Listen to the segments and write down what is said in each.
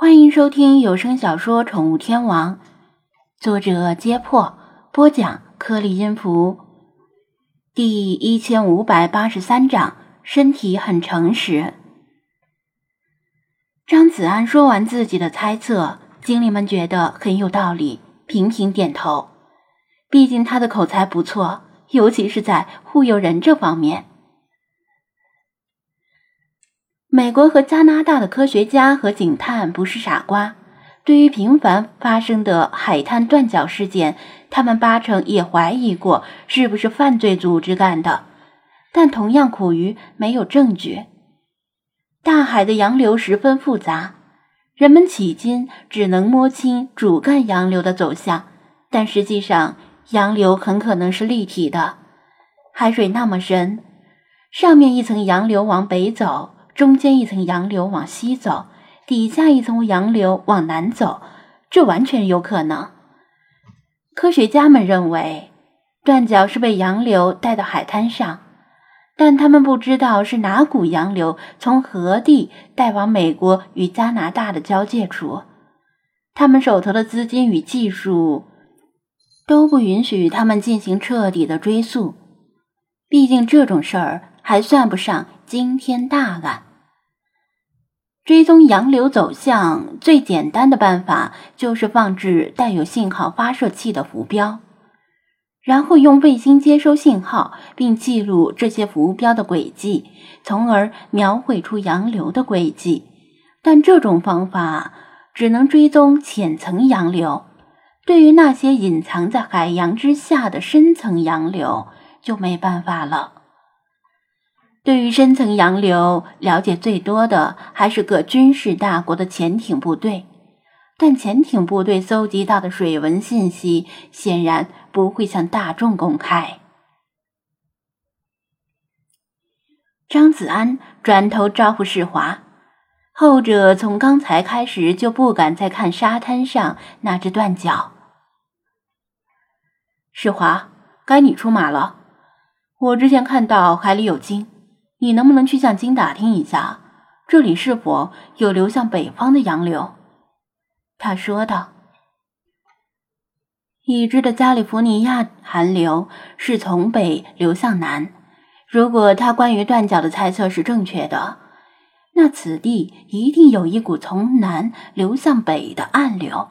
欢迎收听有声小说《宠物天王》，作者：揭破，播讲：颗粒音符，第一千五百八十三章。身体很诚实。张子安说完自己的猜测，精灵们觉得很有道理，频频点头。毕竟他的口才不错，尤其是在忽悠人这方面。美国和加拿大的科学家和警探不是傻瓜，对于频繁发生的海滩断脚事件，他们八成也怀疑过是不是犯罪组织干的，但同样苦于没有证据。大海的洋流十分复杂，人们迄今只能摸清主干洋流的走向，但实际上洋流很可能是立体的。海水那么深，上面一层洋流往北走。中间一层洋流往西走，底下一层洋流往南走，这完全有可能。科学家们认为，断脚是被洋流带到海滩上，但他们不知道是哪股洋流从何地带往美国与加拿大的交界处。他们手头的资金与技术都不允许他们进行彻底的追溯，毕竟这种事儿还算不上惊天大案。追踪洋流走向最简单的办法就是放置带有信号发射器的浮标，然后用卫星接收信号，并记录这些浮标的轨迹，从而描绘出洋流的轨迹。但这种方法只能追踪浅层洋流，对于那些隐藏在海洋之下的深层洋流就没办法了。对于深层洋流了解最多的还是各军事大国的潜艇部队，但潜艇部队搜集到的水文信息显然不会向大众公开。张子安转头招呼世华，后者从刚才开始就不敢再看沙滩上那只断脚。世华，该你出马了。我之前看到海里有鲸。你能不能去向金打听一下，这里是否有流向北方的洋流？他说道。已知的加利福尼亚寒流是从北流向南。如果他关于断脚的猜测是正确的，那此地一定有一股从南流向北的暗流，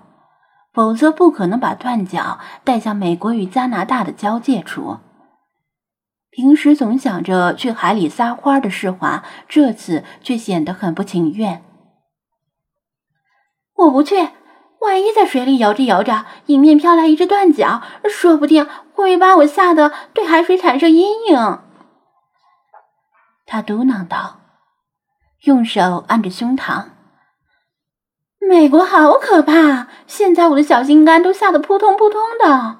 否则不可能把断脚带向美国与加拿大的交界处。平时总想着去海里撒欢的世华，这次却显得很不情愿。我不去，万一在水里游着游着，迎面飘来一只断脚，说不定会把我吓得对海水产生阴影。他嘟囔道，用手按着胸膛。美国好可怕，现在我的小心肝都吓得扑通扑通的。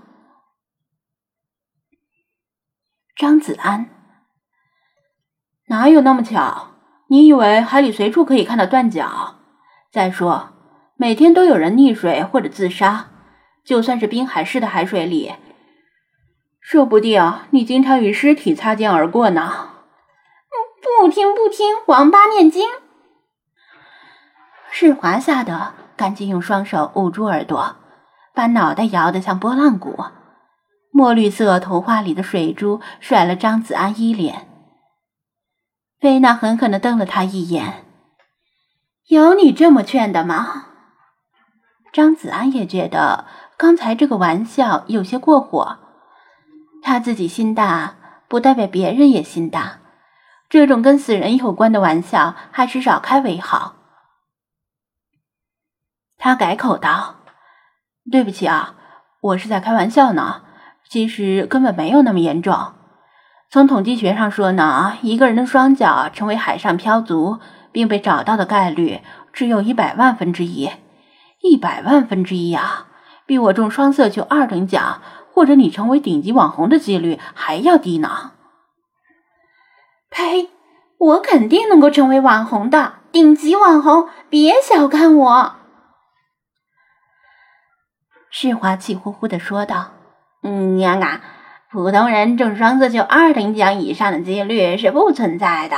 张子安，哪有那么巧？你以为海里随处可以看到断脚？再说，每天都有人溺水或者自杀，就算是滨海市的海水里，说不定你经常与尸体擦肩而过呢。不听不听，王八念经！世华吓得赶紧用双手捂住耳朵，把脑袋摇得像拨浪鼓。墨绿色头发里的水珠甩了张子安一脸，菲娜狠狠地瞪了他一眼：“有你这么劝的吗？”张子安也觉得刚才这个玩笑有些过火，他自己心大不代表别人也心大，这种跟死人有关的玩笑还是少开为好。他改口道：“对不起啊，我是在开玩笑呢。”其实根本没有那么严重。从统计学上说呢，一个人的双脚成为海上漂族并被找到的概率只有一百万分之一。一百万分之一啊，比我中双色球二等奖或者你成为顶级网红的几率还要低呢。呸！我肯定能够成为网红的顶级网红，别小看我。世华气呼呼的说道。嗯，娘啊，普通人中双色球二等奖以上的几率是不存在的，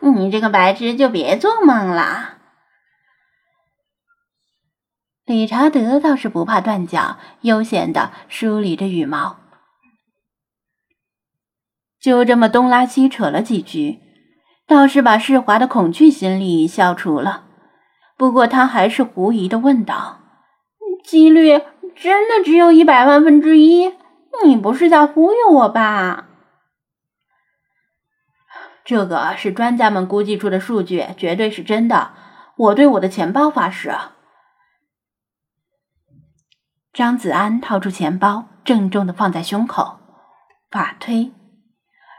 你这个白痴就别做梦了。理查德倒是不怕断脚，悠闲的梳理着羽毛。就这么东拉西扯了几句，倒是把世华的恐惧心理消除了。不过他还是狐疑的问道：“几率真的只有一百万分之一？你不是在忽悠我吧？”这个是专家们估计出的数据，绝对是真的。我对我的钱包发誓。张子安掏出钱包，郑重的放在胸口。法推，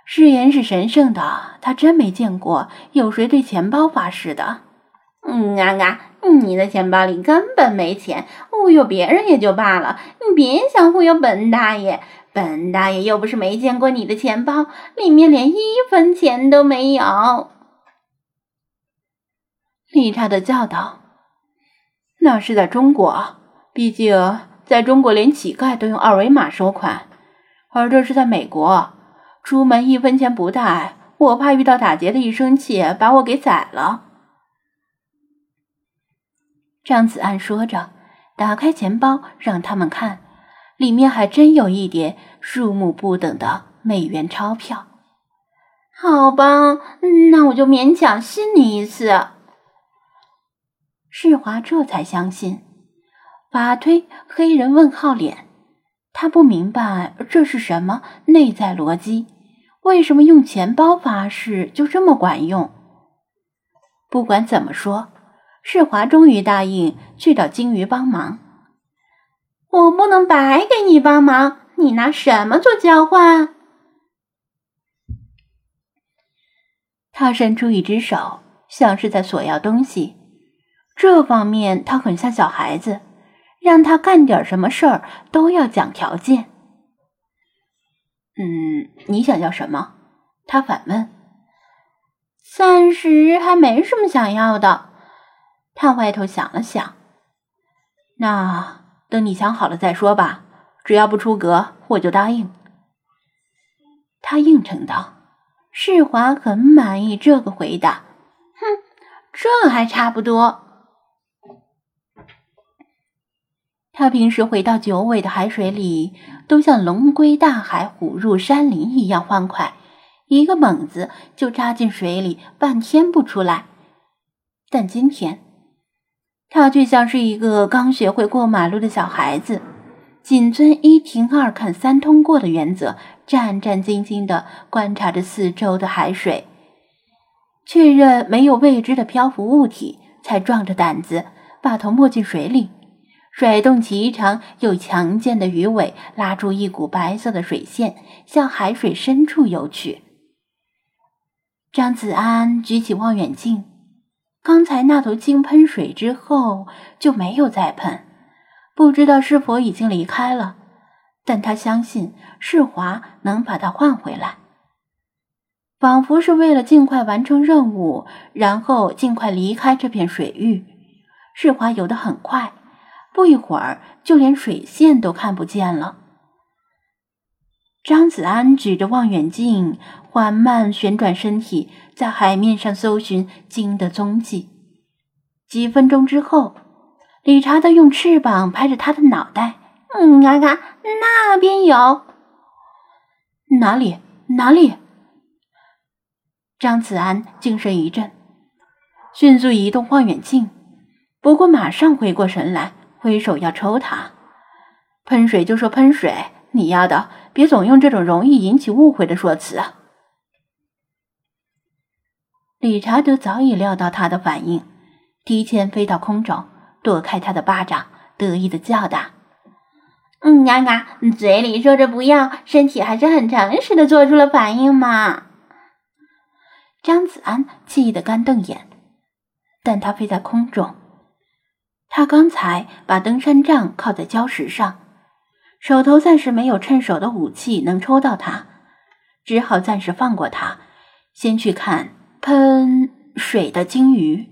誓言是神圣的，他真没见过有谁对钱包发誓的。嗯啊啊，你的钱包里根本没钱，忽悠别人也就罢了，你别想忽悠本大爷。本大爷又不是没见过你的钱包，里面连一分钱都没有。理查德叫道：“那是在中国，毕竟在中国连乞丐都用二维码收款，而这是在美国，出门一分钱不带，我怕遇到打劫的一生气把我给宰了。”张子安说着，打开钱包让他们看。里面还真有一叠数目不等的美元钞票。好吧，那我就勉强信你一次。世华这才相信。法推黑人问号脸，他不明白这是什么内在逻辑，为什么用钱包发誓就这么管用？不管怎么说，世华终于答应去找金鱼帮忙。我不能白给你帮忙，你拿什么做交换？他伸出一只手，像是在索要东西。这方面他很像小孩子，让他干点什么事儿都要讲条件。嗯，你想要什么？他反问。暂时还没什么想要的。他歪头想了想，那。等你想好了再说吧，只要不出格，我就答应。他应承道。世华很满意这个回答，哼，这还差不多。他平时回到九尾的海水里，都像龙归大海、虎入山林一样欢快，一个猛子就扎进水里，半天不出来。但今天。他却像是一个刚学会过马路的小孩子，谨遵一停二看三通过的原则，战战兢兢地观察着四周的海水，确认没有未知的漂浮物体，才壮着胆子把头没进水里，甩动颀长又强健的鱼尾，拉出一股白色的水线，向海水深处游去。张子安举起望远镜。刚才那头鲸喷水之后就没有再喷，不知道是否已经离开了。但他相信世华能把它换回来，仿佛是为了尽快完成任务，然后尽快离开这片水域。世华游得很快，不一会儿就连水线都看不见了。张子安举着望远镜，缓慢旋转身体，在海面上搜寻鲸的踪迹。几分钟之后，理查德用翅膀拍着他的脑袋：“嗯，看看那边有哪里？哪里？”张子安精神一振，迅速移动望远镜，不过马上回过神来，挥手要抽他。喷水就说喷水，你丫的！别总用这种容易引起误会的说辞啊！理查德早已料到他的反应，提前飞到空中，躲开他的巴掌，得意的叫道：“嗯呀呀，嘴里说着不要，身体还是很诚实的做出了反应嘛！”张子安气得干瞪眼，但他飞在空中，他刚才把登山杖靠在礁石上。手头暂时没有趁手的武器能抽到他，只好暂时放过他，先去看喷水的鲸鱼。